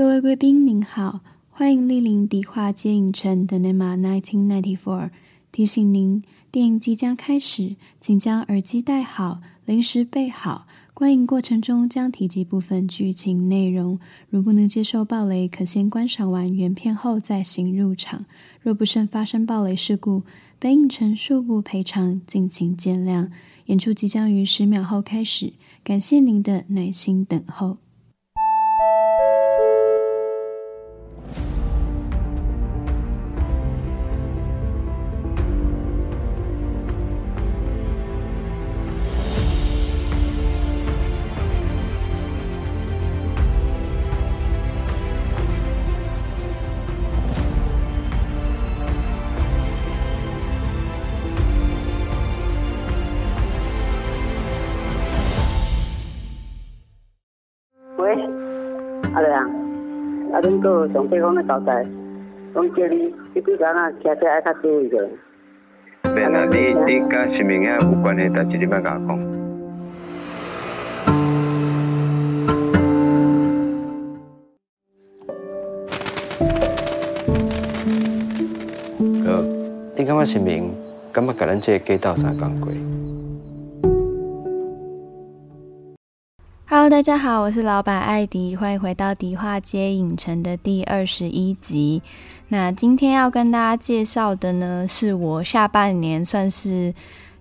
各位贵宾您好，欢迎莅临迪化街影城的 Cinema 1994。提醒您，电影即将开始，请将耳机戴好，零食备好。观影过程中将提及部分剧情内容，如不能接受暴雷，可先观赏完原片后再行入场。若不慎发生暴雷事故，本影城恕不赔偿，敬请见谅。演出即将于十秒后开始，感谢您的耐心等候。啊，恁个上北方的交代，讲叫你，你几个人骑车爱较注意个。免啦，你你跟新明遐有关系，代志你莫甲我讲。哥，你感觉新明敢要甲咱这个街道相共过？Hello，大家好，我是老板艾迪，欢迎回到迪化街影城的第二十一集。那今天要跟大家介绍的呢，是我下半年算是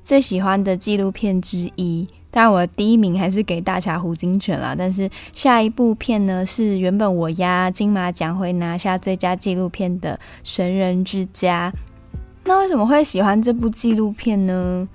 最喜欢的纪录片之一。当然，我第一名还是给《大侠胡金銓》啦。但是下一部片呢，是原本我押金马奖会拿下最佳纪录片的《神人之家》。那为什么会喜欢这部纪录片呢？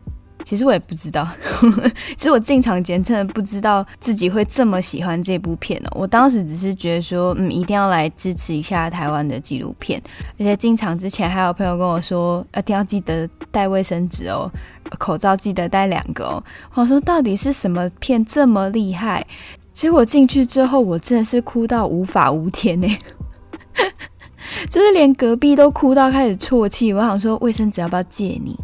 其实我也不知道，其实我进场前真的不知道自己会这么喜欢这部片哦。我当时只是觉得说，嗯，一定要来支持一下台湾的纪录片。而且进场之前还有朋友跟我说，一定要记得带卫生纸哦，口罩记得带两个哦。我说到底是什么片这么厉害？结果进去之后，我真的是哭到无法无天呢，就是连隔壁都哭到开始啜泣。我想说，卫生纸要不要借你？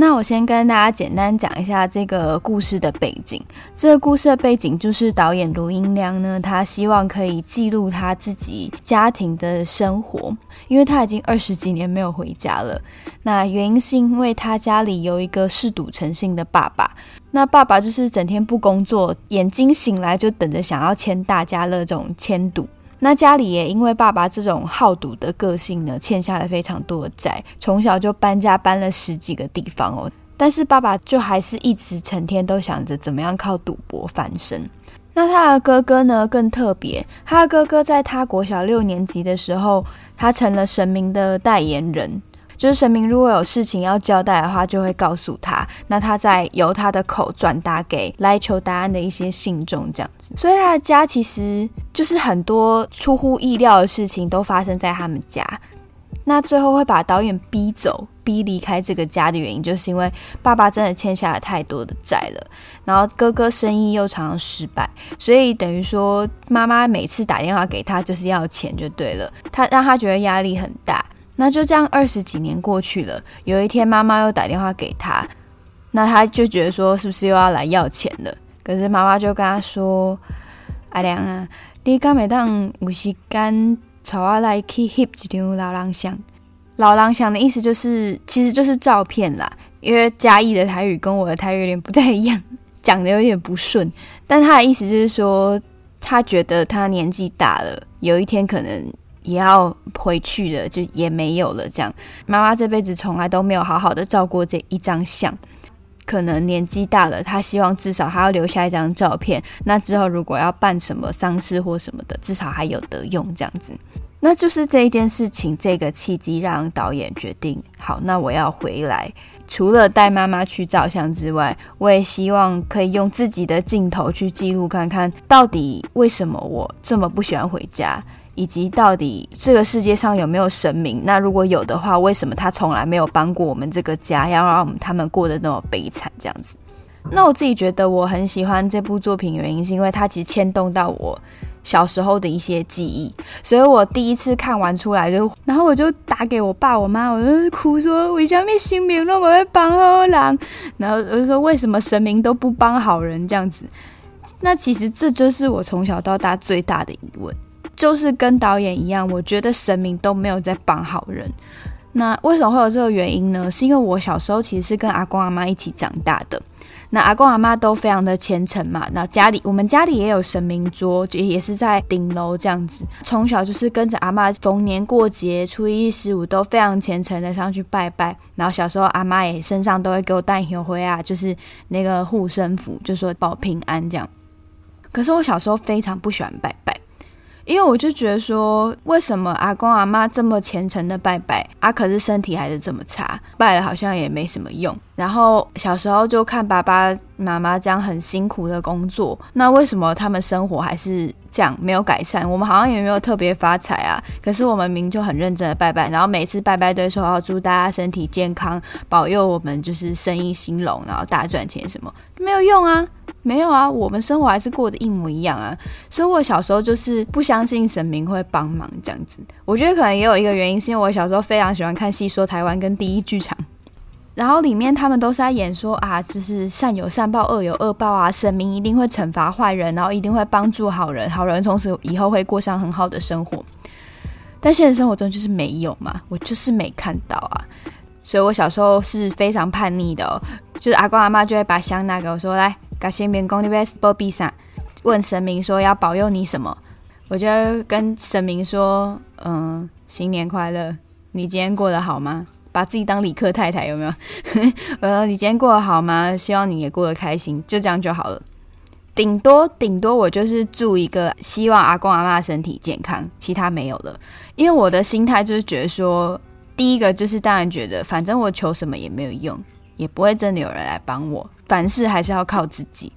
那我先跟大家简单讲一下这个故事的背景。这个故事的背景就是导演卢英良呢，他希望可以记录他自己家庭的生活，因为他已经二十几年没有回家了。那原因是因为他家里有一个嗜赌成性的爸爸，那爸爸就是整天不工作，眼睛醒来就等着想要签大家乐这种签赌。那家里也因为爸爸这种好赌的个性呢，欠下了非常多的债，从小就搬家搬了十几个地方哦。但是爸爸就还是一直成天都想着怎么样靠赌博翻身。那他的哥哥呢更特别，他的哥哥在他国小六年级的时候，他成了神明的代言人。就是神明如果有事情要交代的话，就会告诉他，那他再由他的口转达给来求答案的一些信众，这样子。所以他的家其实就是很多出乎意料的事情都发生在他们家。那最后会把导演逼走、逼离开这个家的原因，就是因为爸爸真的欠下了太多的债了，然后哥哥生意又常常失败，所以等于说妈妈每次打电话给他就是要钱就对了，他让他觉得压力很大。那就这样二十几年过去了，有一天妈妈又打电话给他，那他就觉得说是不是又要来要钱了？可是妈妈就跟他说：“阿良啊，你敢会当有时间带我来去翕一张老人相？老人像的意思就是，其实就是照片啦。因为嘉义的台语跟我的台语有点不太一样，讲的有点不顺。但他的意思就是说，他觉得他年纪大了，有一天可能。”也要回去了，就也没有了。这样，妈妈这辈子从来都没有好好的照过这一张相，可能年纪大了，她希望至少还要留下一张照片。那之后如果要办什么丧事或什么的，至少还有得用。这样子，那就是这一件事情，这个契机让导演决定，好，那我要回来。除了带妈妈去照相之外，我也希望可以用自己的镜头去记录，看看到底为什么我这么不喜欢回家。以及到底这个世界上有没有神明？那如果有的话，为什么他从来没有帮过我们这个家，要让我们他们过得那么悲惨这样子？那我自己觉得我很喜欢这部作品，原因是因为它其实牵动到我小时候的一些记忆，所以我第一次看完出来就，然后我就打给我爸我妈，我就哭说为什么神明都不会帮好人？然后我就说为什么神明都不帮好人这样子？那其实这就是我从小到大最大的疑问。就是跟导演一样，我觉得神明都没有在帮好人。那为什么会有这个原因呢？是因为我小时候其实是跟阿公阿妈一起长大的。那阿公阿妈都非常的虔诚嘛，那家里我们家里也有神明桌，就也是在顶楼这样子。从小就是跟着阿妈，逢年过节、初一、十五都非常虔诚的上去拜拜。然后小时候阿妈也身上都会给我带香灰啊，就是那个护身符，就说保平安这样。可是我小时候非常不喜欢拜拜。因为我就觉得说，为什么阿公阿妈这么虔诚的拜拜啊，可是身体还是这么差，拜了好像也没什么用。然后小时候就看爸爸妈妈这样很辛苦的工作，那为什么他们生活还是这样没有改善？我们好像也没有特别发财啊，可是我们明就很认真的拜拜，然后每次拜拜都说要祝大家身体健康，保佑我们就是生意兴隆，然后大赚钱什么，没有用啊。没有啊，我们生活还是过得一模一样啊，所以我小时候就是不相信神明会帮忙这样子。我觉得可能也有一个原因，是因为我小时候非常喜欢看《戏说台湾》跟第一剧场，然后里面他们都是在演说啊，就是善有善报，恶有恶报啊，神明一定会惩罚坏人，然后一定会帮助好人，好人从此以后会过上很好的生活。但现实生活中就是没有嘛，我就是没看到啊，所以我小时候是非常叛逆的哦，就是阿公阿妈就会把香拿给我说来。感谢员工那边保庇伞，问神明说要保佑你什么？我就跟神明说，嗯，新年快乐，你今天过得好吗？把自己当理科太太有没有？我 说你今天过得好吗？希望你也过得开心，就这样就好了。顶多顶多我就是祝一个，希望阿公阿嬷身体健康，其他没有了。因为我的心态就是觉得说，第一个就是当然觉得，反正我求什么也没有用。也不会真的有人来帮我，凡事还是要靠自己。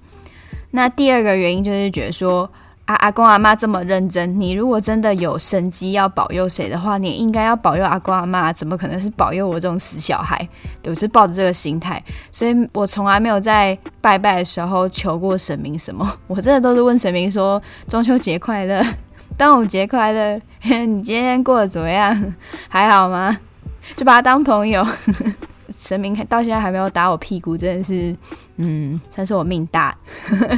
那第二个原因就是觉得说，阿公阿妈这么认真，你如果真的有神机要保佑谁的话，你应该要保佑阿公阿妈，怎么可能是保佑我这种死小孩？对，我是抱着这个心态，所以我从来没有在拜拜的时候求过神明什么，我真的都是问神明说：中秋节快乐，端午节快乐，你今天过得怎么样？还好吗？就把他当朋友。神明到现在还没有打我屁股，真的是，嗯，算是我命大。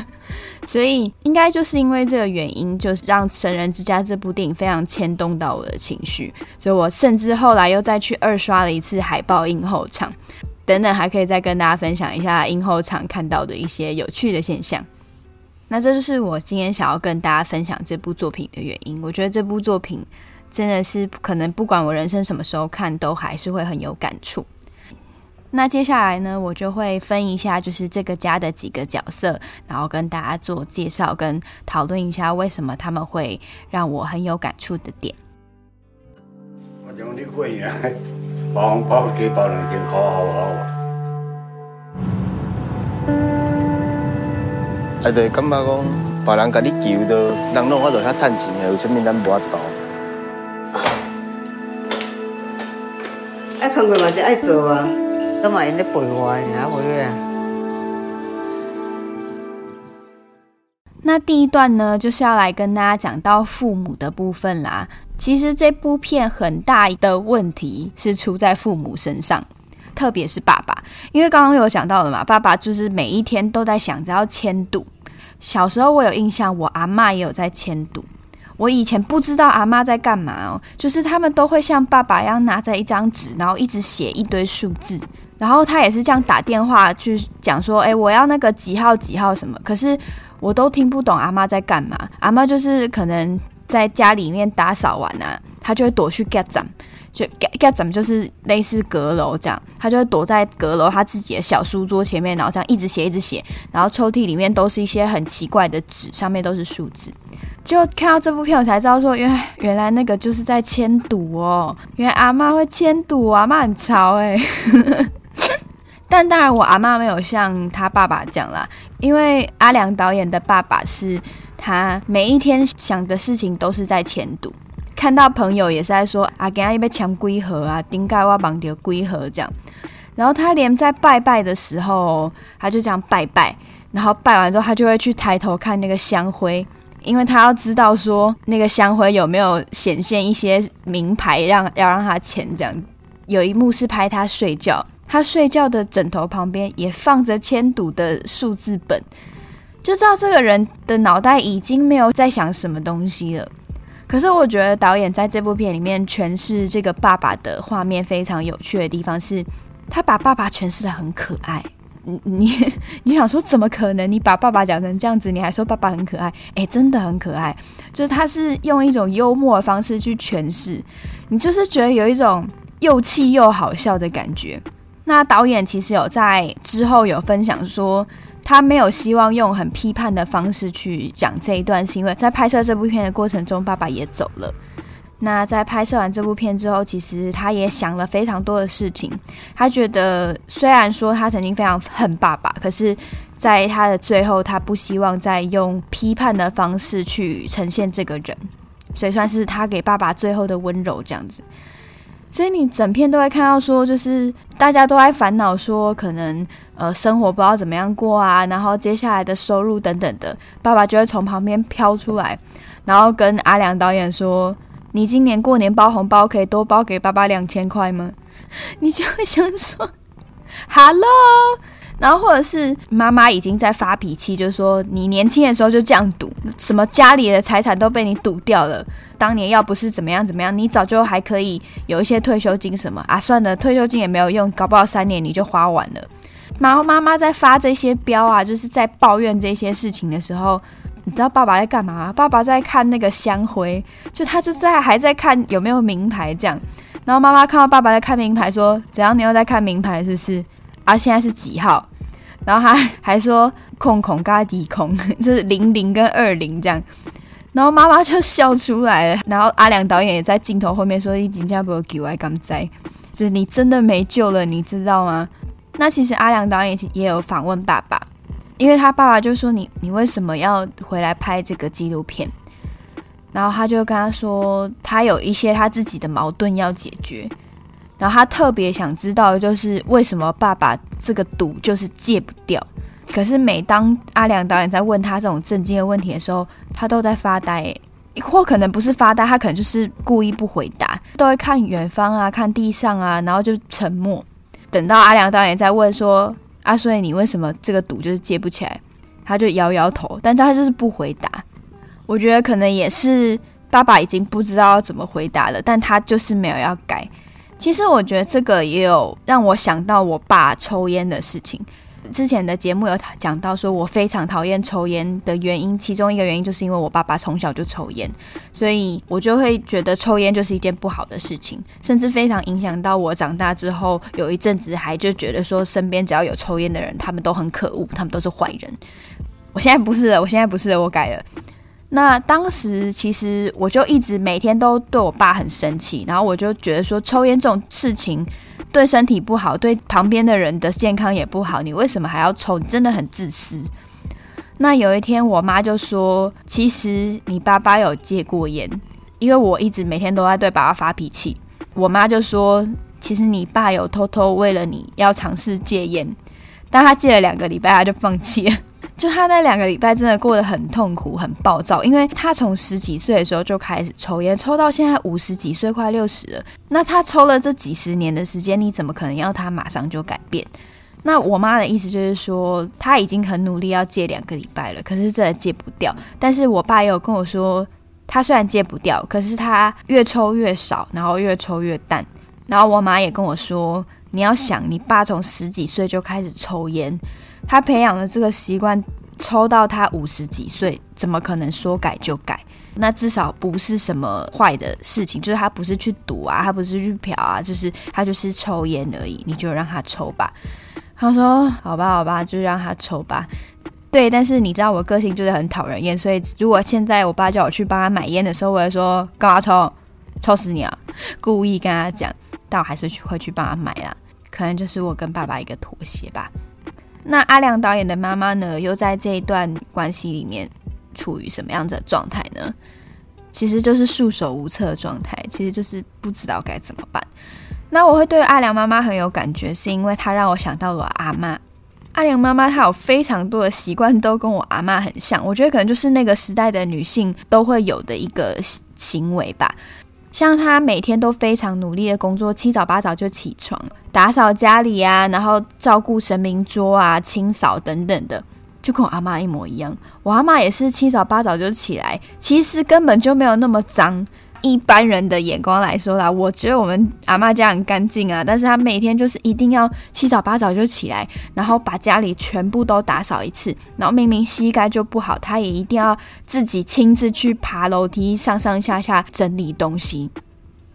所以应该就是因为这个原因，就是让《神人之家》这部电影非常牵动到我的情绪，所以我甚至后来又再去二刷了一次海报映后场，等等，还可以再跟大家分享一下映后场看到的一些有趣的现象。那这就是我今天想要跟大家分享这部作品的原因。我觉得这部作品真的是可能不管我人生什么时候看，都还是会很有感触。那接下来呢，我就会分一下，就是这个家的几个角色，然后跟大家做介绍，跟讨论一下为什么他们会让我很有感触的点。我讲你过年，包包给包两天，好好好啊！哎，就，感觉讲别人跟你求的，人拢我都遐趁钱的，有啥物咱无法度？爱看过嘛是爱做啊。都买人家背我，你还回来？那第一段呢，就是要来跟大家讲到父母的部分啦。其实这部片很大的问题是出在父母身上，特别是爸爸，因为刚刚有讲到了嘛，爸爸就是每一天都在想着要签赌。小时候我有印象，我阿嬷也有在签赌。我以前不知道阿嬷在干嘛哦，就是他们都会像爸爸一样拿着一张纸，然后一直写一堆数字。然后他也是这样打电话去讲说，哎，我要那个几号几号什么，可是我都听不懂阿妈在干嘛。阿妈就是可能在家里面打扫完啊，他就会躲去 get 怎，就 get 就是类似阁楼这样，他就会躲在阁楼他自己的小书桌前面，然后这样一直写一直写，然后抽屉里面都是一些很奇怪的纸，上面都是数字。就看到这部片，我才知道说，原来原来那个就是在签赌哦，原来阿妈会签赌，阿妈很潮哎。但当然，我阿妈没有像他爸爸讲啦，因为阿良导演的爸爸是他每一天想的事情都是在签赌，看到朋友也是在说啊，今天要签几盒啊，顶盖我绑掉龟盒这样，然后他连在拜拜的时候，他就这样拜拜，然后拜完之后，他就会去抬头看那个香灰，因为他要知道说那个香灰有没有显现一些名牌让，要让他钱这样。有一幕是拍他睡觉。他睡觉的枕头旁边也放着签赌的数字本，就知道这个人的脑袋已经没有在想什么东西了。可是我觉得导演在这部片里面诠释这个爸爸的画面非常有趣的地方是，他把爸爸诠释得很可爱。你你你想说怎么可能？你把爸爸讲成这样子，你还说爸爸很可爱？诶，真的很可爱。就是他是用一种幽默的方式去诠释，你就是觉得有一种又气又好笑的感觉。那导演其实有在之后有分享说，他没有希望用很批判的方式去讲这一段，是因为在拍摄这部片的过程中，爸爸也走了。那在拍摄完这部片之后，其实他也想了非常多的事情。他觉得，虽然说他曾经非常恨爸爸，可是在他的最后，他不希望再用批判的方式去呈现这个人，所以算是他给爸爸最后的温柔这样子。所以你整片都会看到说，就是大家都在烦恼说，可能呃生活不知道怎么样过啊，然后接下来的收入等等的，爸爸就会从旁边飘出来，然后跟阿良导演说：“你今年过年包红包可以多包给爸爸两千块吗？”你就会想说：“Hello。”然后或者是妈妈已经在发脾气，就说你年轻的时候就这样赌，什么家里的财产都被你赌掉了。当年要不是怎么样怎么样，你早就还可以有一些退休金什么啊？算了，退休金也没有用，搞不好三年你就花完了。然后妈妈在发这些飙啊，就是在抱怨这些事情的时候，你知道爸爸在干嘛？爸爸在看那个香灰，就他就在还在看有没有名牌这样。然后妈妈看到爸爸在看名牌，说：“怎样？你又在看名牌是不是？”啊，现在是几号？然后他还说空空嘎低空，就是零零跟二零这样。然后妈妈就笑出来了。然后阿良导演也在镜头后面说：“你真的没救了，刚在，就是你真的没救了，你知道吗？”那其实阿良导演也有访问爸爸，因为他爸爸就说：“你你为什么要回来拍这个纪录片？”然后他就跟他说：“他有一些他自己的矛盾要解决。”然后他特别想知道就是为什么爸爸这个赌就是戒不掉。可是每当阿良导演在问他这种震惊的问题的时候，他都在发呆，或可能不是发呆，他可能就是故意不回答，都会看远方啊，看地上啊，然后就沉默。等到阿良导演在问说：“啊，所以你为什么这个赌就是戒不起来？”他就摇摇头，但他就是不回答。我觉得可能也是爸爸已经不知道怎么回答了，但他就是没有要改。其实我觉得这个也有让我想到我爸抽烟的事情。之前的节目有讲到，说我非常讨厌抽烟的原因，其中一个原因就是因为我爸爸从小就抽烟，所以我就会觉得抽烟就是一件不好的事情，甚至非常影响到我长大之后，有一阵子还就觉得说身边只要有抽烟的人，他们都很可恶，他们都是坏人。我现在不是了，我现在不是了，我改了。那当时其实我就一直每天都对我爸很生气，然后我就觉得说抽烟这种事情对身体不好，对旁边的人的健康也不好，你为什么还要抽？你真的很自私。那有一天我妈就说：“其实你爸爸有戒过烟，因为我一直每天都在对爸爸发脾气。”我妈就说：“其实你爸有偷偷为了你要尝试戒烟，但他戒了两个礼拜他就放弃了。”就他那两个礼拜真的过得很痛苦、很暴躁，因为他从十几岁的时候就开始抽烟，抽到现在五十几岁，快六十了。那他抽了这几十年的时间，你怎么可能要他马上就改变？那我妈的意思就是说，他已经很努力要戒两个礼拜了，可是真的戒不掉。但是我爸也有跟我说，他虽然戒不掉，可是他越抽越少，然后越抽越淡。然后我妈也跟我说，你要想，你爸从十几岁就开始抽烟。他培养了这个习惯，抽到他五十几岁，怎么可能说改就改？那至少不是什么坏的事情，就是他不是去赌啊，他不是去嫖啊，就是他就是抽烟而已，你就让他抽吧。他说：“好吧，好吧，就让他抽吧。”对，但是你知道我个性就是很讨人厌，所以如果现在我爸叫我去帮他买烟的时候，我会说：“干嘛抽？抽死你啊！”故意跟他讲，但我还是去会去帮他买啦。可能就是我跟爸爸一个妥协吧。那阿良导演的妈妈呢，又在这一段关系里面处于什么样的状态呢？其实就是束手无策的状态，其实就是不知道该怎么办。那我会对阿良妈妈很有感觉，是因为她让我想到了阿妈。阿良妈妈她有非常多的习惯都跟我阿妈很像，我觉得可能就是那个时代的女性都会有的一个行为吧。像他每天都非常努力的工作，七早八早就起床，打扫家里啊，然后照顾神明桌啊，清扫等等的。就跟我阿妈一模一样。我阿妈也是七早八早就起来，其实根本就没有那么脏。一般人的眼光来说啦，我觉得我们阿妈家很干净啊，但是她每天就是一定要七早八早就起来，然后把家里全部都打扫一次，然后明明膝盖就不好，她也一定要自己亲自去爬楼梯，上上下下整理东西。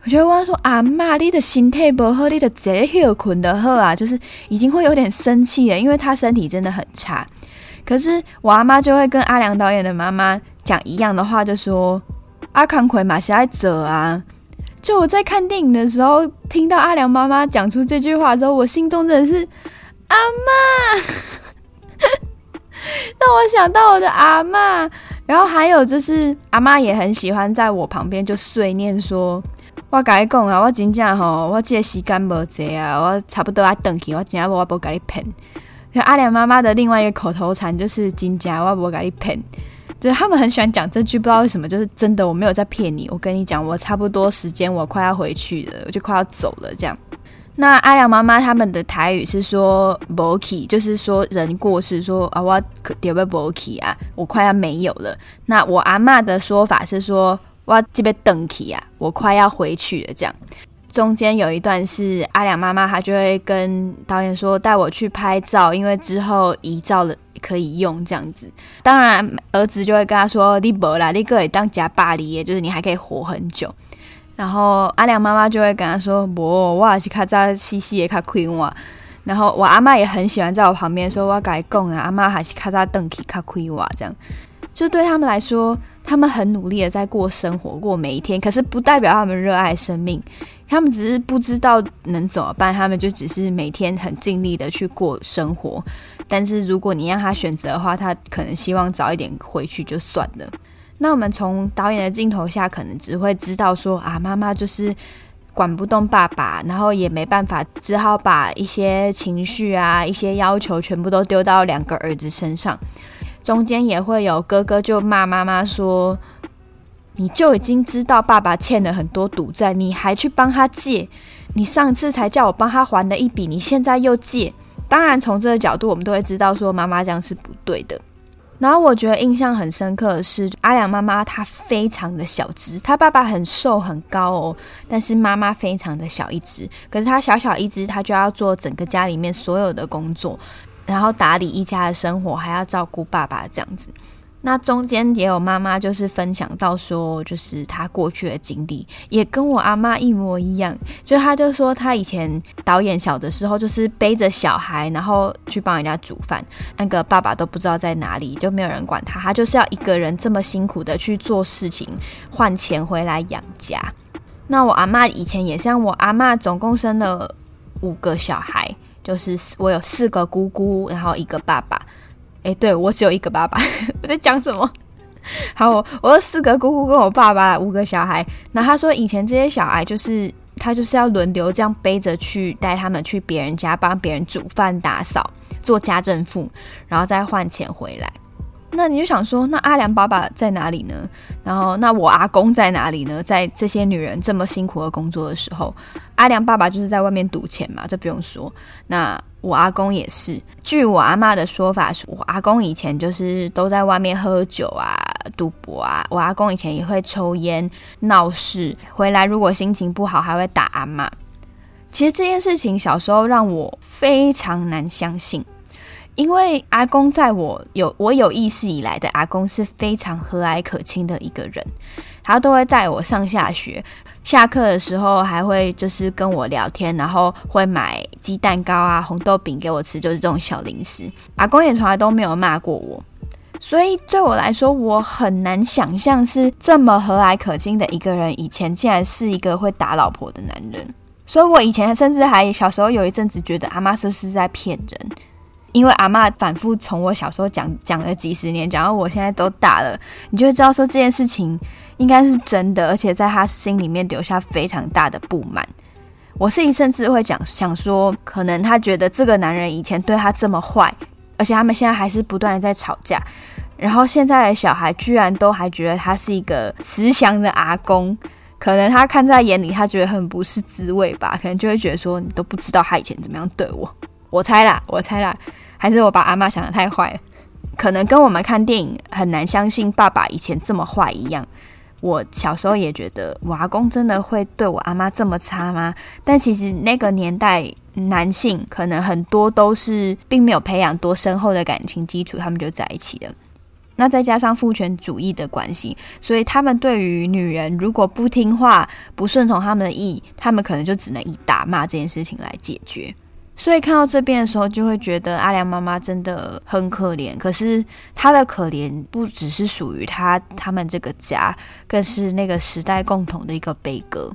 我觉得我说阿妈，你的心态不好，你的这休困的好啊，就是已经会有点生气了，因为她身体真的很差。可是我阿妈就会跟阿良导演的妈妈讲一样的话，就说。阿康奎马是爱走啊！就我在看电影的时候，听到阿良妈妈讲出这句话之后，我心中真的是阿妈，让我想到我的阿妈。然后还有就是阿妈也很喜欢在我旁边就碎念说：“我跟你讲啊，我真正吼，我这个时间无济啊，我差不多要等去，我真正我不跟你骗。”阿良妈妈的另外一个口头禅就是“真正我不跟你骗”。就他们很喜欢讲这句，不知道为什么，就是真的，我没有在骗你。我跟你讲，我差不多时间，我快要回去了，我就快要走了。这样，那阿良妈妈他们的台语是说 “boki”，就是说人过世，说啊我可点不 boki 啊，我快要没有了。那我阿嬷的说法是说我这边等起啊，我快要回去了。这样，中间有一段是阿良妈妈，她就会跟导演说带我去拍照，因为之后遗照了。可以用这样子，当然儿子就会跟他说：“你没啦，你可以当假巴黎耶，就是你还可以活很久。”然后阿良妈妈就会跟他说：“不，我也是卡扎西西也卡亏我。”然后我阿妈也很喜欢在我旁边说：“我改讲啊，阿妈还是卡扎邓起卡亏我。”这样，就对他们来说，他们很努力的在过生活，过每一天，可是不代表他们热爱生命。他们只是不知道能怎么办，他们就只是每天很尽力的去过生活。但是如果你让他选择的话，他可能希望早一点回去就算了。那我们从导演的镜头下，可能只会知道说啊，妈妈就是管不动爸爸，然后也没办法，只好把一些情绪啊、一些要求全部都丢到两个儿子身上。中间也会有哥哥就骂妈妈说。你就已经知道爸爸欠了很多赌债，你还去帮他借？你上次才叫我帮他还了一笔，你现在又借？当然，从这个角度，我们都会知道说妈妈这样是不对的。然后我觉得印象很深刻的是，阿良妈妈她非常的小只，她爸爸很瘦很高哦，但是妈妈非常的小一只。可是她小小一只，她就要做整个家里面所有的工作，然后打理一家的生活，还要照顾爸爸这样子。那中间也有妈妈，就是分享到说，就是她过去的经历，也跟我阿妈一模一样。就她就说，她以前导演小的时候，就是背着小孩，然后去帮人家煮饭，那个爸爸都不知道在哪里，就没有人管他，他就是要一个人这么辛苦的去做事情，换钱回来养家。那我阿妈以前也像我阿妈，总共生了五个小孩，就是我有四个姑姑，然后一个爸爸。哎，对，我只有一个爸爸，我在讲什么？好，我有四个姑姑跟我爸爸五个小孩。那他说以前这些小孩就是他就是要轮流这样背着去带他们去别人家帮别人煮饭打扫做家政妇，然后再换钱回来。那你就想说，那阿良爸爸在哪里呢？然后那我阿公在哪里呢？在这些女人这么辛苦的工作的时候，阿良爸爸就是在外面赌钱嘛，这不用说。那我阿公也是，据我阿妈的说法，我阿公以前就是都在外面喝酒啊、赌博啊。我阿公以前也会抽烟、闹事，回来如果心情不好还会打阿妈。其实这件事情小时候让我非常难相信，因为阿公在我有我有意识以来的阿公是非常和蔼可亲的一个人，他都会带我上下学。下课的时候还会就是跟我聊天，然后会买鸡蛋糕啊、红豆饼给我吃，就是这种小零食。阿公也从来都没有骂过我，所以对我来说，我很难想象是这么和蔼可亲的一个人，以前竟然是一个会打老婆的男人。所以我以前甚至还小时候有一阵子觉得阿妈是不是在骗人，因为阿妈反复从我小时候讲讲了几十年，讲到我现在都大了，你就会知道说这件事情。应该是真的，而且在他心里面留下非常大的不满。我自己甚至会讲，想说，可能他觉得这个男人以前对他这么坏，而且他们现在还是不断的在吵架，然后现在的小孩居然都还觉得他是一个慈祥的阿公，可能他看在眼里，他觉得很不是滋味吧，可能就会觉得说，你都不知道他以前怎么样对我。我猜啦，我猜啦，还是我把阿妈想得太坏。可能跟我们看电影很难相信爸爸以前这么坏一样。我小时候也觉得我阿公真的会对我阿妈这么差吗？但其实那个年代男性可能很多都是并没有培养多深厚的感情基础，他们就在一起了。那再加上父权主义的关系，所以他们对于女人如果不听话、不顺从他们的意，他们可能就只能以打骂这件事情来解决。所以看到这边的时候，就会觉得阿良妈妈真的很可怜。可是她的可怜不只是属于她他们这个家，更是那个时代共同的一个悲歌。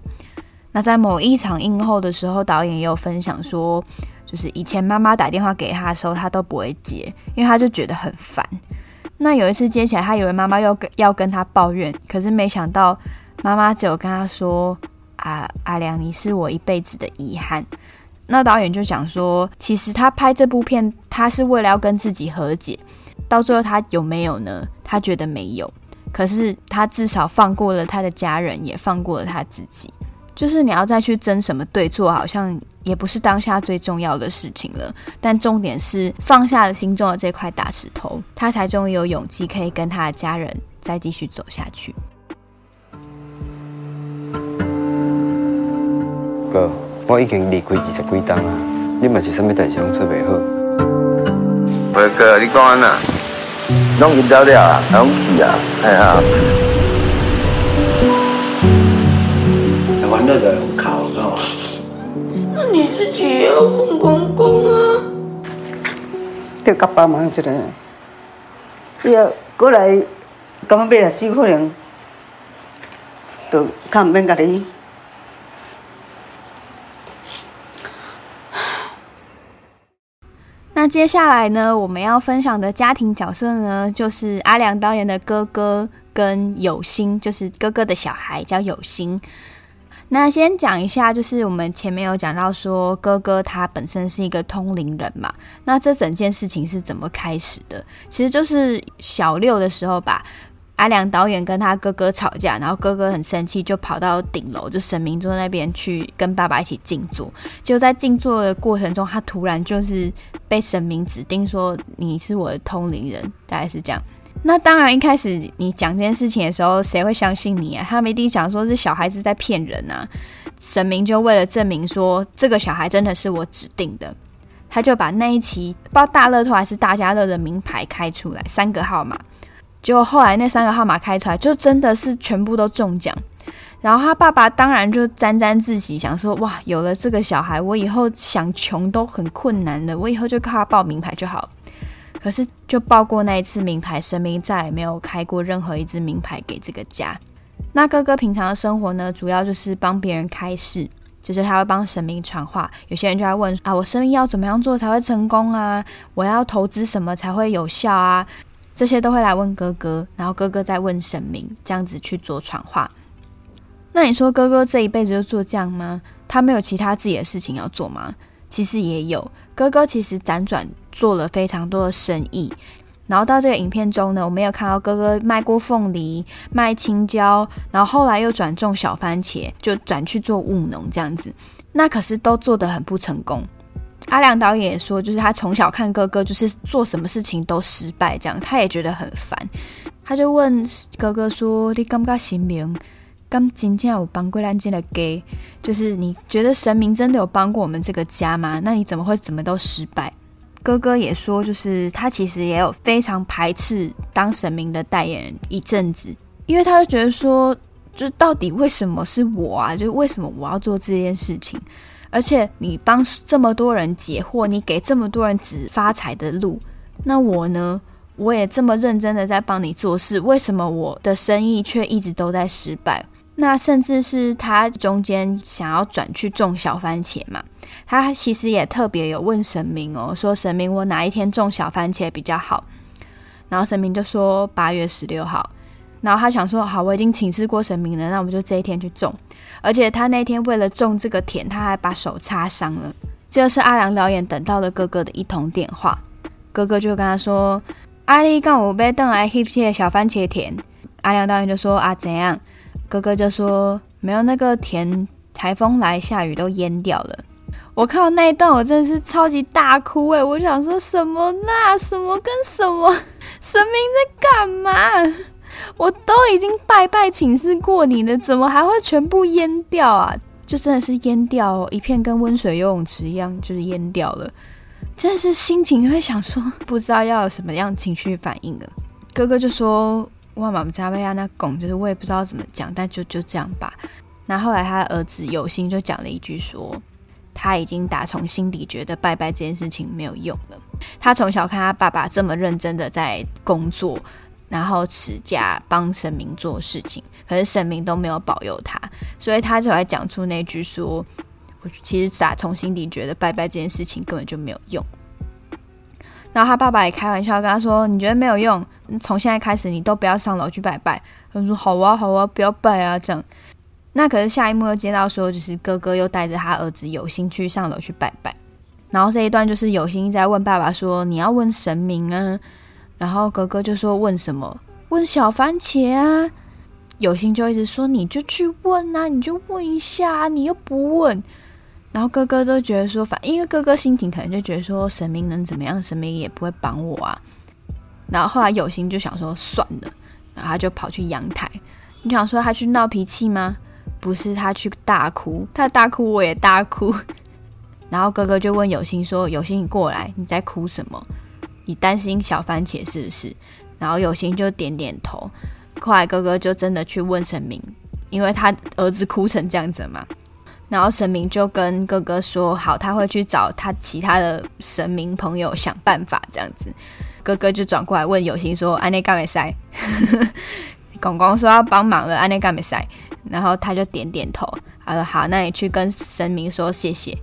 那在某一场映后的时候，导演也有分享说，就是以前妈妈打电话给他的时候，他都不会接，因为他就觉得很烦。那有一次接起来，他以为妈妈要跟要跟他抱怨，可是没想到妈妈只有跟他说：“啊，阿良，你是我一辈子的遗憾。”那导演就讲说，其实他拍这部片，他是为了要跟自己和解。到最后，他有没有呢？他觉得没有。可是他至少放过了他的家人，也放过了他自己。就是你要再去争什么对错，好像也不是当下最重要的事情了。但重点是放下了心中的这块大石头，他才终于有勇气可以跟他的家人再继续走下去。哥。我已经离开二十几档啊，你嘛是什么代志拢做袂好？伟哥，你讲安那？拢饮到了啊，拢去啊，哎呀！玩乐的考到啊？那你自己也要问公公啊？得甲帮忙一下，你要过来，咁样买了四可能，都看免甲你。那接下来呢，我们要分享的家庭角色呢，就是阿良导演的哥哥跟有心，就是哥哥的小孩叫有心。那先讲一下，就是我们前面有讲到说，哥哥他本身是一个通灵人嘛。那这整件事情是怎么开始的？其实就是小六的时候吧。阿良导演跟他哥哥吵架，然后哥哥很生气，就跑到顶楼，就神明座那边去跟爸爸一起静坐。就在静坐的过程中，他突然就是被神明指定说：“你是我的通灵人。”大概是这样。那当然，一开始你讲这件事情的时候，谁会相信你啊？他们一定想说是小孩子在骗人啊。神明就为了证明说这个小孩真的是我指定的，他就把那一期不知道大乐透还是大家乐的名牌开出来，三个号码。就后来那三个号码开出来，就真的是全部都中奖。然后他爸爸当然就沾沾自喜，想说：哇，有了这个小孩，我以后想穷都很困难的，我以后就靠他报名牌就好。可是就报过那一次名牌，神明再也没有开过任何一支名牌给这个家。那哥哥平常的生活呢，主要就是帮别人开市，就是他会帮神明传话。有些人就在问啊，我生意要怎么样做才会成功啊？我要投资什么才会有效啊？这些都会来问哥哥，然后哥哥再问神明，这样子去做传话。那你说哥哥这一辈子就做这样吗？他没有其他自己的事情要做吗？其实也有，哥哥其实辗转做了非常多的生意。然后到这个影片中呢，我们有看到哥哥卖过凤梨、卖青椒，然后后来又转种小番茄，就转去做务农这样子。那可是都做得很不成功。阿良导演也说，就是他从小看哥哥，就是做什么事情都失败，这样他也觉得很烦。他就问哥哥说：“你感觉神明刚今天有帮过咱这个家？就是你觉得神明真的有帮过我们这个家吗？那你怎么会怎么都失败？”哥哥也说，就是他其实也有非常排斥当神明的代言人一阵子，因为他就觉得说，就到底为什么是我啊？就为什么我要做这件事情？而且你帮这么多人解惑，你给这么多人指发财的路，那我呢？我也这么认真的在帮你做事，为什么我的生意却一直都在失败？那甚至是他中间想要转去种小番茄嘛，他其实也特别有问神明哦，说神明，我哪一天种小番茄比较好？然后神明就说八月十六号。然后他想说，好，我已经请示过神明了，那我们就这一天去种。而且他那天为了种这个田，他还把手擦伤了。这就是阿良导演等到了哥哥的一通电话，哥哥就跟他说：“阿力刚我被邓来 hip 小番茄田。”阿良导演就说：“啊，怎样？”哥哥就说：“没有那个田，台风来下雨都淹掉了。”我看到那一段，我真的是超级大哭哎！我想说什么那？什么跟什么？神明在干嘛？我都已经拜拜请示过你了，怎么还会全部淹掉啊？就真的是淹掉哦，一片跟温水游泳池一样，就是淹掉了。真的是心情会想说，不知道要有什么样情绪反应了。哥哥就说：“哇，妈妈家被那拱，就是我也不知道怎么讲，但就就这样吧。”那后来他的儿子有心就讲了一句说。他已经打从心底觉得拜拜这件事情没有用了。他从小看他爸爸这么认真的在工作，然后持家帮神明做事情，可是神明都没有保佑他，所以他就来讲出那句说：“我其实打从心底觉得拜拜这件事情根本就没有用。”然后他爸爸也开玩笑跟他说：“你觉得没有用？从现在开始你都不要上楼去拜拜。”他说：“好啊，好啊，不要拜啊，这样。”那可是下一幕又接到说，就是哥哥又带着他儿子有心去上楼去拜拜，然后这一段就是有心在问爸爸说：“你要问神明啊？”然后哥哥就说：“问什么？问小番茄啊？”有心就一直说：“你就去问啊，你就问一下啊，你又不问。”然后哥哥都觉得说：“反因为哥哥心情可能就觉得说神明能怎么样？神明也不会帮我啊。”然后后来有心就想说：“算了。”然后他就跑去阳台。你想说他去闹脾气吗？不是他去大哭，他大哭我也大哭。然后哥哥就问有心说：“有心，你过来，你在哭什么？你担心小番茄是不是？”然后有心就点点头。后来哥哥就真的去问神明，因为他儿子哭成这样子嘛。然后神明就跟哥哥说：“好，他会去找他其他的神明朋友想办法。”这样子，哥哥就转过来问有心说：“安内干没塞？” 公公说要帮忙了，安内干没塞？然后他就点点头，他说好，那你去跟神明说谢谢。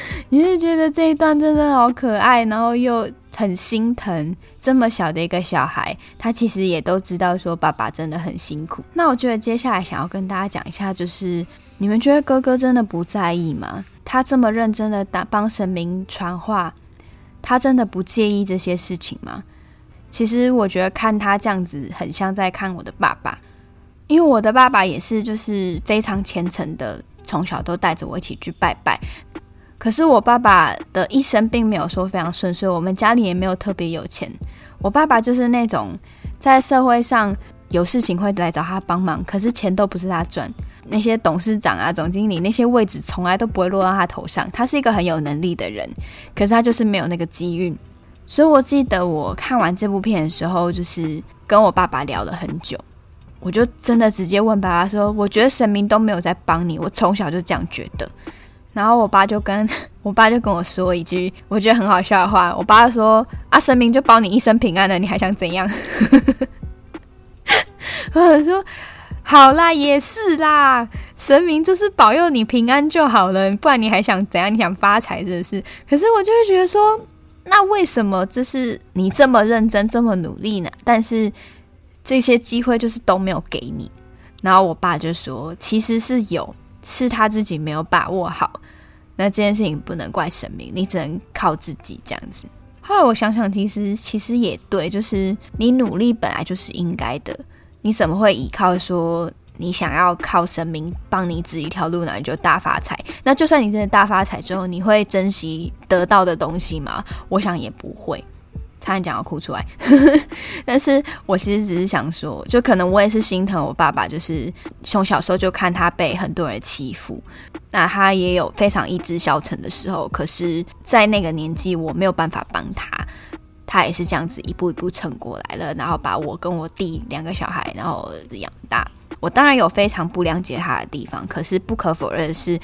你是觉得这一段真的好可爱，然后又很心疼，这么小的一个小孩，他其实也都知道说爸爸真的很辛苦。那我觉得接下来想要跟大家讲一下，就是你们觉得哥哥真的不在意吗？他这么认真的打帮神明传话，他真的不介意这些事情吗？其实我觉得看他这样子，很像在看我的爸爸。因为我的爸爸也是，就是非常虔诚的，从小都带着我一起去拜拜。可是我爸爸的一生并没有说非常顺遂，我们家里也没有特别有钱。我爸爸就是那种在社会上有事情会来找他帮忙，可是钱都不是他赚。那些董事长啊、总经理那些位置从来都不会落到他头上。他是一个很有能力的人，可是他就是没有那个机运。所以我记得我看完这部片的时候，就是跟我爸爸聊了很久。我就真的直接问爸爸说：“我觉得神明都没有在帮你，我从小就这样觉得。”然后我爸就跟 我爸就跟我说一句我觉得很好笑的话。我爸说：“啊，神明就保你一生平安了，你还想怎样？” 我说：“好啦，也是啦，神明就是保佑你平安就好了，不然你还想怎样？你想发财是不是？可是我就会觉得说，那为什么这是你这么认真、这么努力呢？但是。”这些机会就是都没有给你，然后我爸就说，其实是有，是他自己没有把握好。那这件事情不能怪神明，你只能靠自己这样子。后来我想想，其实其实也对，就是你努力本来就是应该的，你怎么会依靠说你想要靠神明帮你指一条路，呢你就大发财？那就算你真的大发财之后，你会珍惜得到的东西吗？我想也不会。差点讲要哭出来，但是我其实只是想说，就可能我也是心疼我爸爸，就是从小时候就看他被很多人欺负，那他也有非常意志消沉的时候，可是，在那个年纪我没有办法帮他，他也是这样子一步一步撑过来了，然后把我跟我弟两个小孩然后养大。我当然有非常不谅解他的地方，可是不可否认是，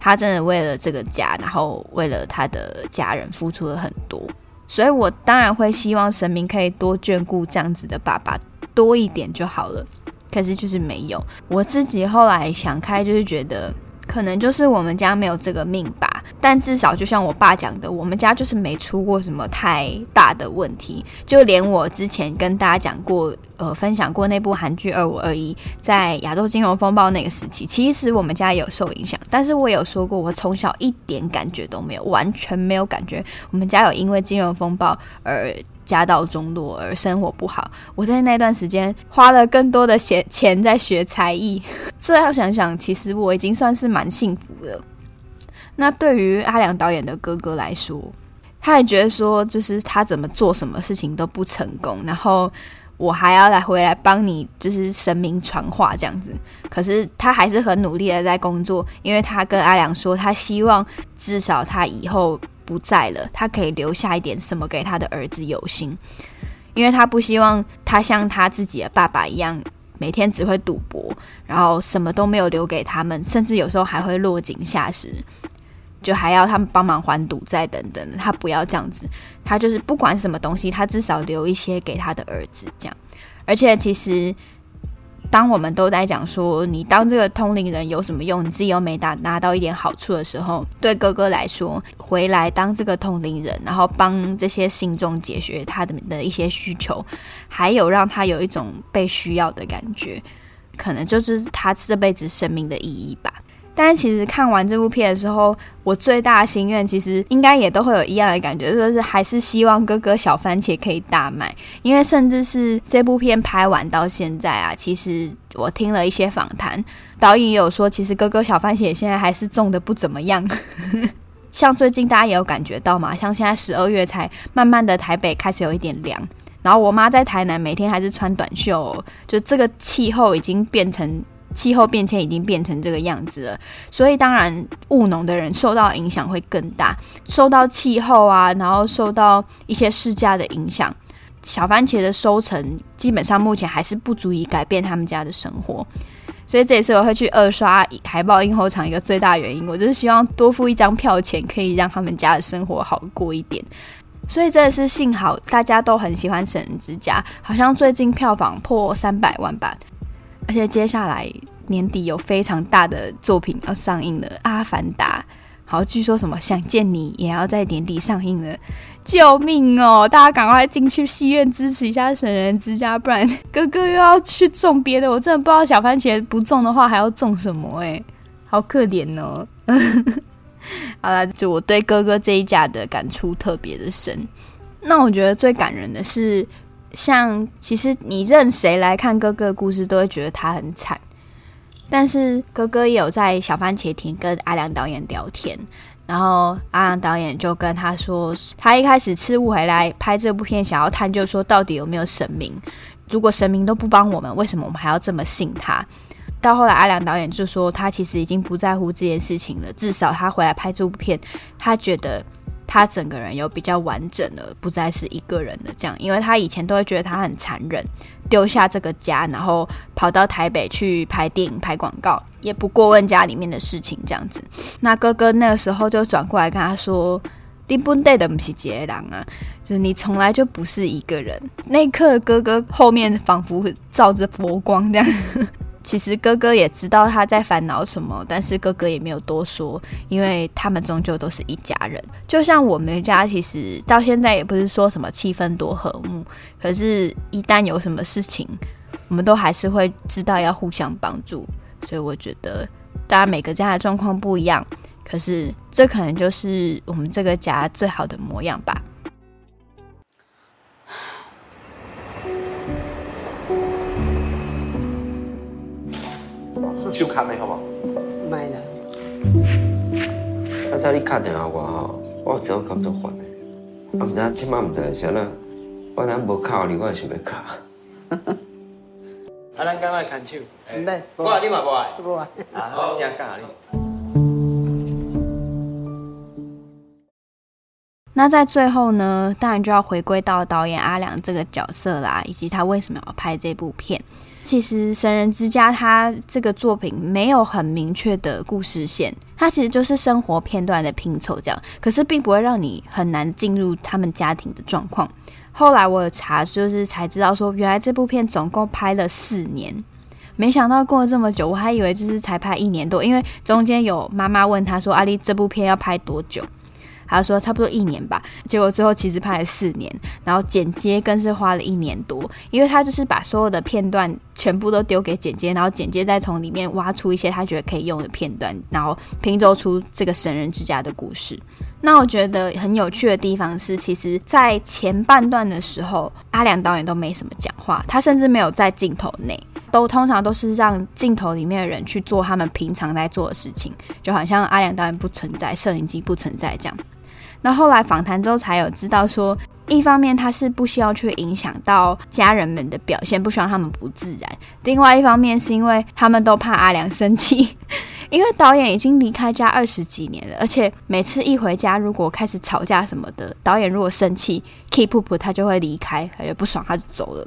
他真的为了这个家，然后为了他的家人付出了很多。所以，我当然会希望神明可以多眷顾这样子的爸爸多一点就好了。可是就是没有。我自己后来想开，就是觉得可能就是我们家没有这个命吧。但至少就像我爸讲的，我们家就是没出过什么太大的问题。就连我之前跟大家讲过，呃，分享过那部韩剧《二五二一》，在亚洲金融风暴那个时期，其实我们家也有受影响。但是我有说过，我从小一点感觉都没有，完全没有感觉。我们家有因为金融风暴而家道中落，而生活不好。我在那段时间花了更多的钱钱在学才艺。这样想想，其实我已经算是蛮幸福的。那对于阿良导演的哥哥来说，他也觉得说，就是他怎么做什么事情都不成功，然后我还要来回来帮你，就是神明传话这样子。可是他还是很努力的在工作，因为他跟阿良说，他希望至少他以后不在了，他可以留下一点什么给他的儿子有心，因为他不希望他像他自己的爸爸一样。每天只会赌博，然后什么都没有留给他们，甚至有时候还会落井下石，就还要他们帮忙还赌债等等。他不要这样子，他就是不管什么东西，他至少留一些给他的儿子，这样。而且其实。当我们都在讲说，你当这个通灵人有什么用？你自己又没拿拿到一点好处的时候，对哥哥来说，回来当这个通灵人，然后帮这些信众解决他的的一些需求，还有让他有一种被需要的感觉，可能就是他这辈子生命的意义吧。但是其实看完这部片的时候，我最大的心愿其实应该也都会有一样的感觉，就是还是希望哥哥小番茄可以大卖。因为甚至是这部片拍完到现在啊，其实我听了一些访谈，导演也有说，其实哥哥小番茄现在还是种的不怎么样。像最近大家也有感觉到嘛，像现在十二月才慢慢的台北开始有一点凉，然后我妈在台南每天还是穿短袖，就这个气候已经变成。气候变迁已经变成这个样子了，所以当然务农的人受到影响会更大，受到气候啊，然后受到一些市价的影响，小番茄的收成基本上目前还是不足以改变他们家的生活，所以这也是我会去二刷海豹映后场一个最大原因，我就是希望多付一张票钱可以让他们家的生活好过一点，所以真的是幸好大家都很喜欢《神人之家》，好像最近票房破三百万吧。而且接下来年底有非常大的作品要上映了，《阿凡达》。好，据说什么《想见你》也要在年底上映了，救命哦！大家赶快进去戏院支持一下《神人之家》，不然哥哥又要去种别的。我真的不知道小番茄不种的话还要种什么哎，好可怜哦。好了，就我对哥哥这一家的感触特别的深。那我觉得最感人的是。像其实你任谁来看哥哥的故事，都会觉得他很惨。但是哥哥也有在小番茄亭跟阿良导演聊天，然后阿良导演就跟他说，他一开始赤雾回来拍这部片，想要探究说到底有没有神明。如果神明都不帮我们，为什么我们还要这么信他？到后来阿良导演就说，他其实已经不在乎这件事情了。至少他回来拍这部片，他觉得。他整个人有比较完整了，不再是一个人的这样，因为他以前都会觉得他很残忍，丢下这个家，然后跑到台北去拍电影、拍广告，也不过问家里面的事情这样子。那哥哥那个时候就转过来跟他说：“你本来就不是一个人啊，就是你从来就不是一个人。”那一刻，哥哥后面仿佛照着佛光这样。其实哥哥也知道他在烦恼什么，但是哥哥也没有多说，因为他们终究都是一家人。就像我们家，其实到现在也不是说什么气氛多和睦，可是，一旦有什么事情，我们都还是会知道要互相帮助。所以我觉得，当然每个家的状况不一样，可是这可能就是我们这个家最好的模样吧。手卡的好不好？买了。刚才你打电话我吼，我只好感觉烦的。啊，唔知即摆唔知啥啦，我咱无卡你，我也想要卡。啊，咱赶快牵手。唔买。我爱你嘛不爱？不爱。啊，好，真尬你。那在最后呢，当然就要回归到导演阿良这个角色啦，以及他为什么要拍这部片。其实《神人之家》它这个作品没有很明确的故事线，它其实就是生活片段的拼凑，这样。可是并不会让你很难进入他们家庭的状况。后来我有查，就是才知道说，原来这部片总共拍了四年，没想到过了这么久，我还以为就是才拍一年多，因为中间有妈妈问他说：“阿丽，这部片要拍多久？”他说差不多一年吧，结果最后其实拍了四年，然后剪接更是花了一年多，因为他就是把所有的片段全部都丢给剪接，然后剪接再从里面挖出一些他觉得可以用的片段，然后拼凑出这个神人之家的故事。那我觉得很有趣的地方是，其实，在前半段的时候，阿良导演都没什么讲话，他甚至没有在镜头内。都通常都是让镜头里面的人去做他们平常在做的事情，就好像阿良导演不存在，摄影机不存在这样。那后来访谈之后才有知道说，一方面他是不希望去影响到家人们的表现，不希望他们不自然；另外一方面是因为他们都怕阿良生气，因为导演已经离开家二十几年了，而且每次一回家如果开始吵架什么的，导演如果生气，keep up 他就会离开，他就不爽他就走了，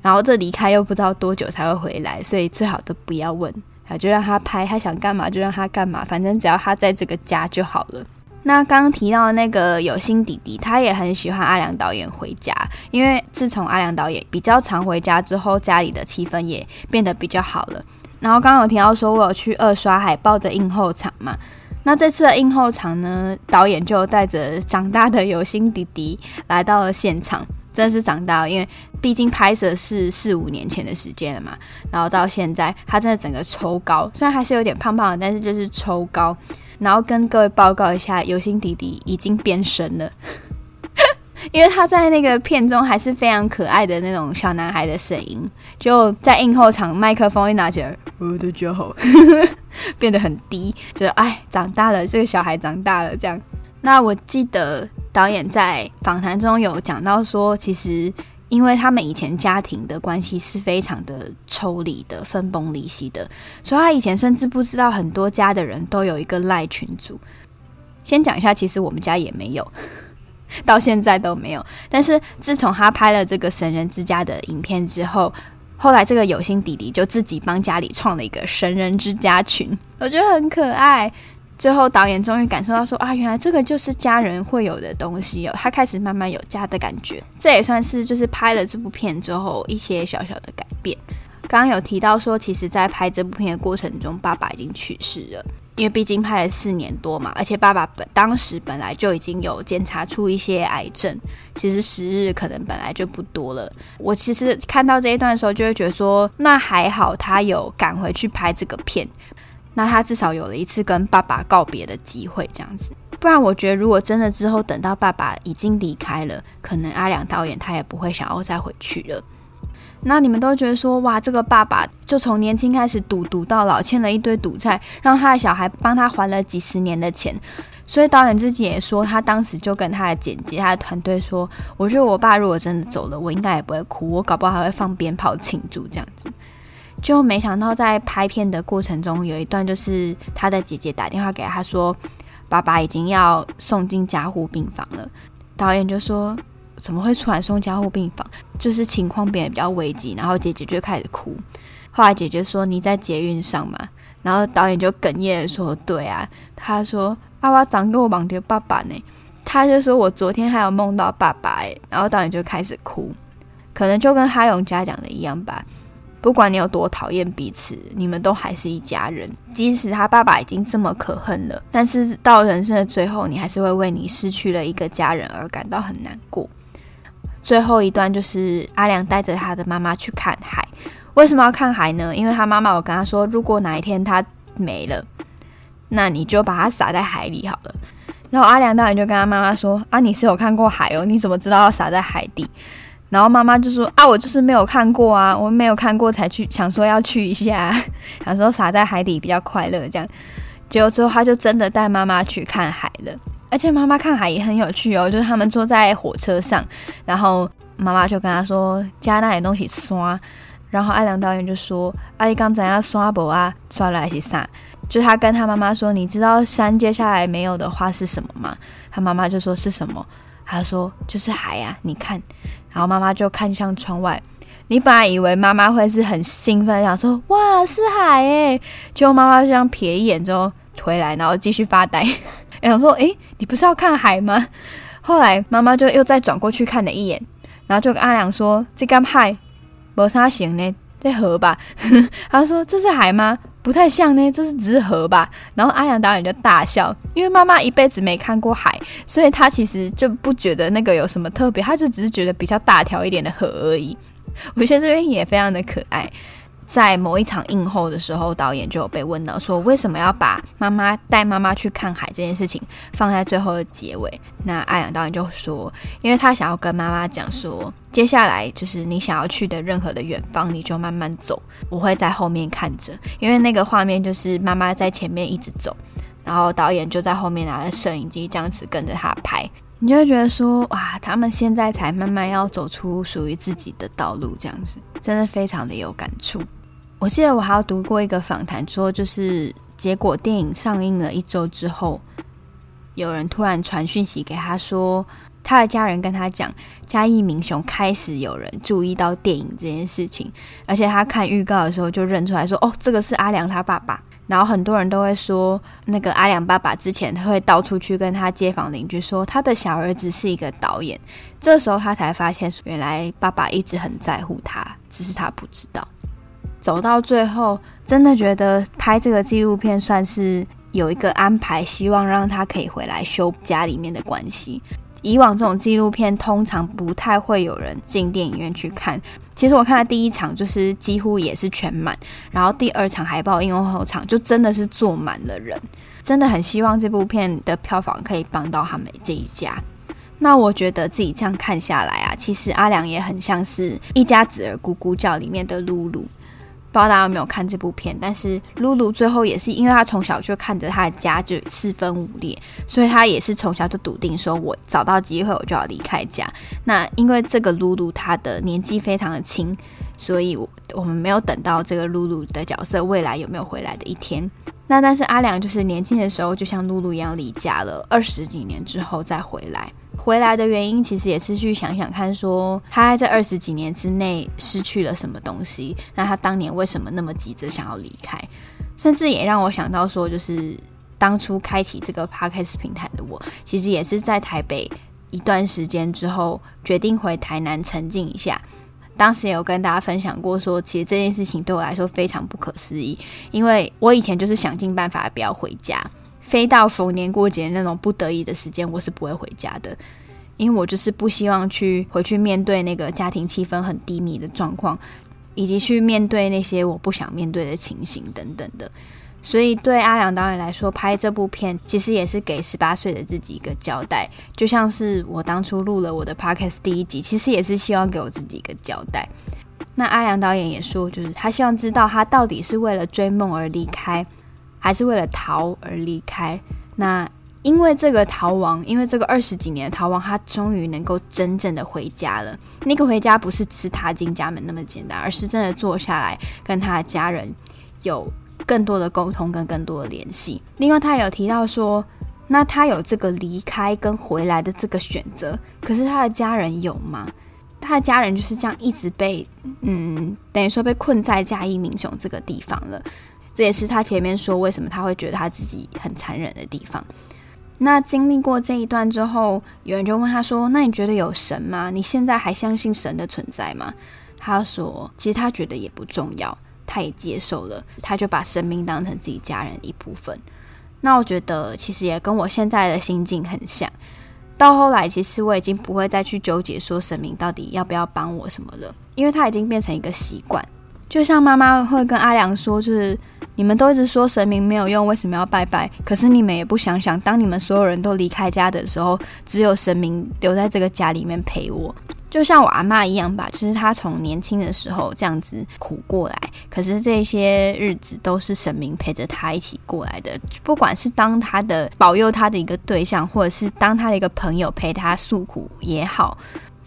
然后这离开又不知道多久才会回来，所以最好都不要问，啊，就让他拍，他想干嘛就让他干嘛，反正只要他在这个家就好了。那刚刚提到那个有心弟弟，他也很喜欢阿良导演回家，因为自从阿良导演比较常回家之后，家里的气氛也变得比较好了。然后刚刚有提到说，我有去二刷海报的映后场嘛？那这次的映后场呢，导演就带着长大的有心弟弟来到了现场，真的是长大了，因为毕竟拍摄是四五年前的时间了嘛。然后到现在，他真的整个抽高，虽然还是有点胖胖的，但是就是抽高。然后跟各位报告一下，有心弟弟已经变身了，因为他在那个片中还是非常可爱的那种小男孩的声音，就在映后场麦克风一拿起来，我的家伙，变得很低，就哎，长大了，这个小孩长大了这样。那我记得导演在访谈中有讲到说，其实。因为他们以前家庭的关系是非常的抽离的、分崩离析的，所以他以前甚至不知道很多家的人都有一个赖群组。先讲一下，其实我们家也没有，到现在都没有。但是自从他拍了这个《神人之家》的影片之后，后来这个有心弟弟就自己帮家里创了一个神人之家群，我觉得很可爱。最后，导演终于感受到说啊，原来这个就是家人会有的东西哦。他开始慢慢有家的感觉，这也算是就是拍了这部片之后一些小小的改变。刚刚有提到说，其实在拍这部片的过程中，爸爸已经去世了，因为毕竟拍了四年多嘛，而且爸爸本当时本来就已经有检查出一些癌症，其实时日可能本来就不多了。我其实看到这一段的时候，就会觉得说，那还好他有赶回去拍这个片。那他至少有了一次跟爸爸告别的机会，这样子。不然，我觉得如果真的之后等到爸爸已经离开了，可能阿良导演他也不会想要再回去了。那你们都觉得说，哇，这个爸爸就从年轻开始赌赌到老，欠了一堆赌债，让他的小孩帮他还了几十年的钱。所以导演自己也说，他当时就跟他的剪辑、他的团队说，我觉得我爸如果真的走了，我应该也不会哭，我搞不好还会放鞭炮庆祝这样子。就没想到在拍片的过程中，有一段就是他的姐姐打电话给他说，爸爸已经要送进加护病房了。导演就说，怎么会突然送加护病房？就是情况变得比较危急，然后姐姐就开始哭。后来姐姐说，你在捷运上嘛？然后导演就哽咽的说，对啊。他说，爸爸长给我忘掉爸爸呢。他就说我昨天还有梦到爸爸诶。然后导演就开始哭，可能就跟哈勇家讲的一样吧。不管你有多讨厌彼此，你们都还是一家人。即使他爸爸已经这么可恨了，但是到人生的最后，你还是会为你失去了一个家人而感到很难过。最后一段就是阿良带着他的妈妈去看海。为什么要看海呢？因为他妈妈有跟他说，如果哪一天他没了，那你就把他撒在海里好了。然后阿良当然就跟他妈妈说：“啊，你是有看过海哦，你怎么知道要撒在海底？”然后妈妈就说：“啊，我就是没有看过啊，我没有看过才去，想说要去一下，想说撒在海底比较快乐这样。结果之后他就真的带妈妈去看海了，而且妈妈看海也很有趣哦，就是他们坐在火车上，然后妈妈就跟他说加那点东西刷，然后阿良导演就说阿姨刚才要刷不啊，刷来是啥？就他跟他妈妈说，你知道山接下来没有的话是什么吗？他妈妈就说是什么？他说就是海呀，你看。”然后妈妈就看向窗外，你本来以为妈妈会是很兴奋，想说哇是海诶，结果妈妈就这样瞥一眼之后回来，然后继续发呆，想说诶，你不是要看海吗？后来妈妈就又再转过去看了一眼，然后就跟阿良说这干海，没啥行呢，这河吧？他说这是海吗？不太像呢，这是只河吧？然后阿良导演就大笑，因为妈妈一辈子没看过海，所以他其实就不觉得那个有什么特别，他就只是觉得比较大条一点的河而已。我觉得这边也非常的可爱。在某一场映后的时候，导演就有被问到说，为什么要把妈妈带妈妈去看海这件事情放在最后的结尾？那阿良导演就说，因为他想要跟妈妈讲说，接下来就是你想要去的任何的远方，你就慢慢走，我会在后面看着。因为那个画面就是妈妈在前面一直走，然后导演就在后面拿着摄影机这样子跟着他拍。你就会觉得说，哇，他们现在才慢慢要走出属于自己的道路，这样子真的非常的有感触。我记得我还有读过一个访谈，说就是结果电影上映了一周之后，有人突然传讯息给他说，他的家人跟他讲，嘉义明雄开始有人注意到电影这件事情，而且他看预告的时候就认出来说，哦，这个是阿良他爸爸。然后很多人都会说，那个阿良爸爸之前会到处去跟他街坊邻居说，他的小儿子是一个导演。这时候他才发现，原来爸爸一直很在乎他，只是他不知道。走到最后，真的觉得拍这个纪录片算是有一个安排，希望让他可以回来修家里面的关系。以往这种纪录片通常不太会有人进电影院去看。其实我看的第一场就是几乎也是全满，然后第二场海报映后场就真的是坐满了人，真的很希望这部片的票房可以帮到他们这一家。那我觉得自己这样看下来啊，其实阿良也很像是一家子儿咕咕叫里面的露露。不知道大家有没有看这部片，但是露露最后也是因为她从小就看着她的家就四分五裂，所以她也是从小就笃定说，我找到机会我就要离开家。那因为这个露露她的年纪非常的轻，所以我我们没有等到这个露露的角色未来有没有回来的一天。那但是阿良就是年轻的时候就像露露一样离家了，二十几年之后再回来。回来的原因其实也是去想想看，说他在这二十几年之内失去了什么东西，那他当年为什么那么急着想要离开？甚至也让我想到说，就是当初开启这个 Podcast 平台的我，其实也是在台北一段时间之后，决定回台南沉静一下。当时也有跟大家分享过说，说其实这件事情对我来说非常不可思议，因为我以前就是想尽办法不要回家。非到逢年过节那种不得已的时间，我是不会回家的，因为我就是不希望去回去面对那个家庭气氛很低迷的状况，以及去面对那些我不想面对的情形等等的。所以对阿良导演来说，拍这部片其实也是给十八岁的自己一个交代，就像是我当初录了我的 podcast 第一集，其实也是希望给我自己一个交代。那阿良导演也说，就是他希望知道他到底是为了追梦而离开。还是为了逃而离开。那因为这个逃亡，因为这个二十几年的逃亡，他终于能够真正的回家了。那个回家不是只是踏进家门那么简单，而是真的坐下来跟他的家人有更多的沟通跟更多的联系。另外，他有提到说，那他有这个离开跟回来的这个选择，可是他的家人有吗？他的家人就是这样一直被嗯，等于说被困在嘉义民雄这个地方了。这也是他前面说为什么他会觉得他自己很残忍的地方。那经历过这一段之后，有人就问他说：“那你觉得有神吗？你现在还相信神的存在吗？”他说：“其实他觉得也不重要，他也接受了，他就把生命当成自己家人一部分。”那我觉得其实也跟我现在的心境很像。到后来，其实我已经不会再去纠结说神明到底要不要帮我什么了，因为他已经变成一个习惯。就像妈妈会跟阿良说，就是。你们都一直说神明没有用，为什么要拜拜？可是你们也不想想，当你们所有人都离开家的时候，只有神明留在这个家里面陪我，就像我阿嬷一样吧。就是她从年轻的时候这样子苦过来，可是这些日子都是神明陪着她一起过来的。不管是当她的保佑她的一个对象，或者是当她的一个朋友陪她诉苦也好，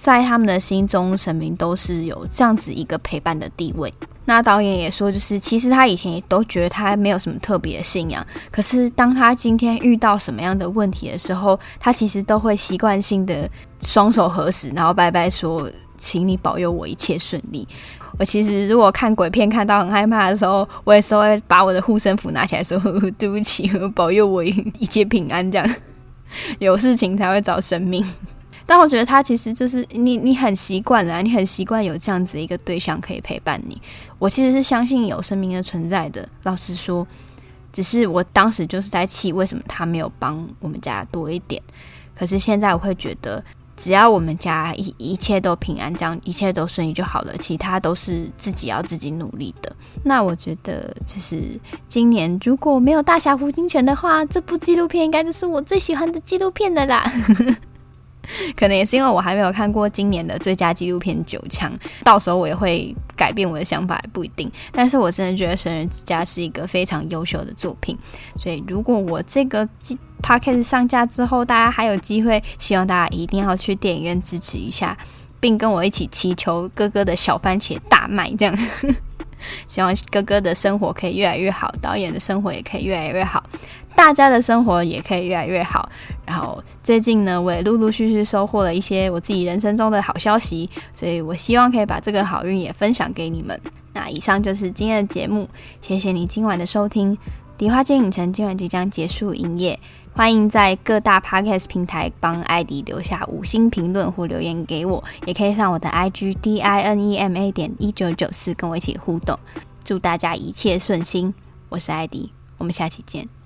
在他们的心中，神明都是有这样子一个陪伴的地位。那导演也说，就是其实他以前也都觉得他没有什么特别的信仰，可是当他今天遇到什么样的问题的时候，他其实都会习惯性的双手合十，然后拜拜说：“请你保佑我一切顺利。”我其实如果看鬼片看到很害怕的时候，我也是会把我的护身符拿起来说：“ 对不起，保佑我一切平安。”这样有事情才会找神明。但我觉得他其实就是你，你很习惯了，你很习惯有这样子一个对象可以陪伴你。我其实是相信有生命的存在的。老实说，只是我当时就是在气，为什么他没有帮我们家多一点？可是现在我会觉得，只要我们家一一切都平安，这样一切都顺利就好了，其他都是自己要自己努力的。那我觉得，就是今年如果没有《大侠胡金泉》的话，这部纪录片应该就是我最喜欢的纪录片的啦。可能也是因为我还没有看过今年的最佳纪录片《九枪》，到时候我也会改变我的想法，不一定。但是我真的觉得《神人之家》是一个非常优秀的作品，所以如果我这个 podcast 上架之后，大家还有机会，希望大家一定要去电影院支持一下，并跟我一起祈求哥哥的小番茄大卖，这样。希望哥哥的生活可以越来越好，导演的生活也可以越来越好，大家的生活也可以越来越好。然后最近呢，我也陆陆续续收获了一些我自己人生中的好消息，所以我希望可以把这个好运也分享给你们。那以上就是今天的节目，谢谢你今晚的收听。迪花街影城今晚即将结束营业。欢迎在各大 podcast 平台帮艾迪留下五星评论或留言给我，也可以上我的 IG D I N E M A 点一九九四跟我一起互动。祝大家一切顺心，我是艾迪，我们下期见。